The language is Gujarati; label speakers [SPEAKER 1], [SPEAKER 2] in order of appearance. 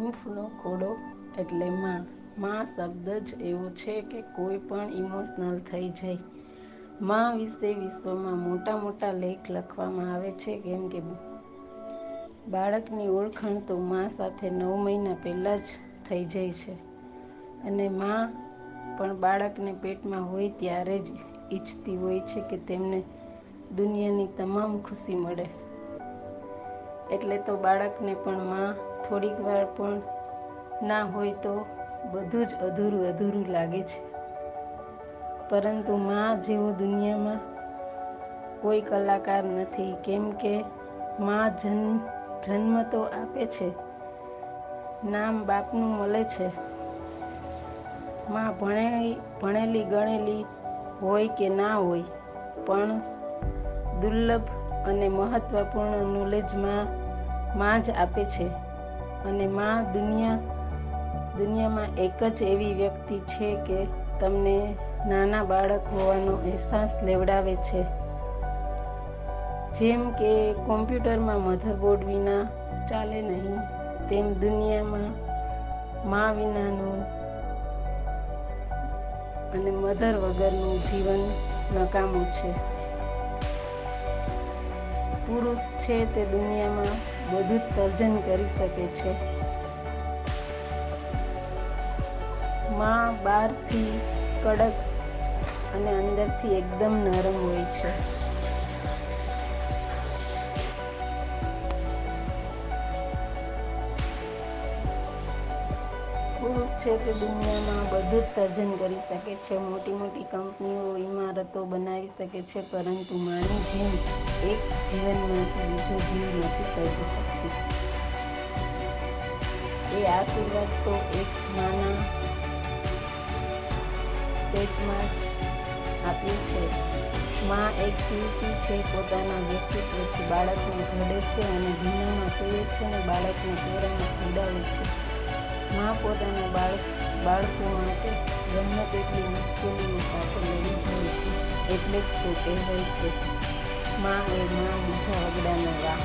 [SPEAKER 1] હૂંફનો ખોડો એટલે માં. માં શબ્દ જ એવો છે કે કોઈ પણ ઇમોશનલ થઈ જાય. માં વિશે વિશ્વમાં મોટા મોટા લેખ લખવામાં આવે છે કેમ કે બાળકની ઓળખાણ તો માં સાથે નવ મહિના પહેલાં જ થઈ જાય છે અને માં પણ બાળકને પેટમાં હોય ત્યારે જ ઈચ્છતી હોય છે કે તેમને દુનિયાની તમામ ખુશી મળે. એટલે તો બાળકને પણ માં થોડીક વાર પણ ના હોય તો બધું જ અધૂરું અધૂરું લાગે છે. પરંતુ માં જેવો દુનિયામાં કોઈ કલાકાર નથી કેમ કે માં જન્મ તો આપે છે, નામ બાપનું મળે છે. માં ભણેલી ગણેલી હોય કે ના હોય પણ દુર્લભ અને મહત્ત્વપૂર્ણ નોલેજમાં માં જ આપે છે અને માં દુનિયામાં એક જ એવી વ્યક્તિ છે કે તમને નાના બાળક હોવાનો અહેસાસ લેવડાવે છે. જેમ કે કોમ્પ્યુટરમાં મધરબોર્ડ વિના ચાલે નહીં, તેમ દુનિયામાં મા વિનાનું અને મધર વગરનું જીવન નકામું છે. પુરુષ છે તે દુનિયામાં જ સર્જન કરી શકે છે. માં બહારથી કડક અને અંદરથી એકદમ નરમ હોય છે. પુરુષ છે તે દુનિયામાં બધું જ સર્જન કરી શકે છે. મોટી મોટી કંપનીઓ, ઈમારતો બનાવી શકે છે, પરંતુ માની જીવ એક જીવનમાંથી બીજો જીવ નથી સર્જી શકતી. એ આશીર્વાદ તો એક માના પેટમાં જ આપ્યું છે. માં એક શિલ્પી છે. પોતાના વ્યક્તિત્વથી બાળકને ઘડે છે અને ભીનામાં સૂવે છે અને બાળકને ટોળામાં સુવડાવે છે. માં પોતાના બાળક બાળકો માટે ગમે એટલી મુશ્કેલીઓ સાથે લડી જાય એટલે જ તો કહેવાય છે માં એ માં બીજા વગડાના વા.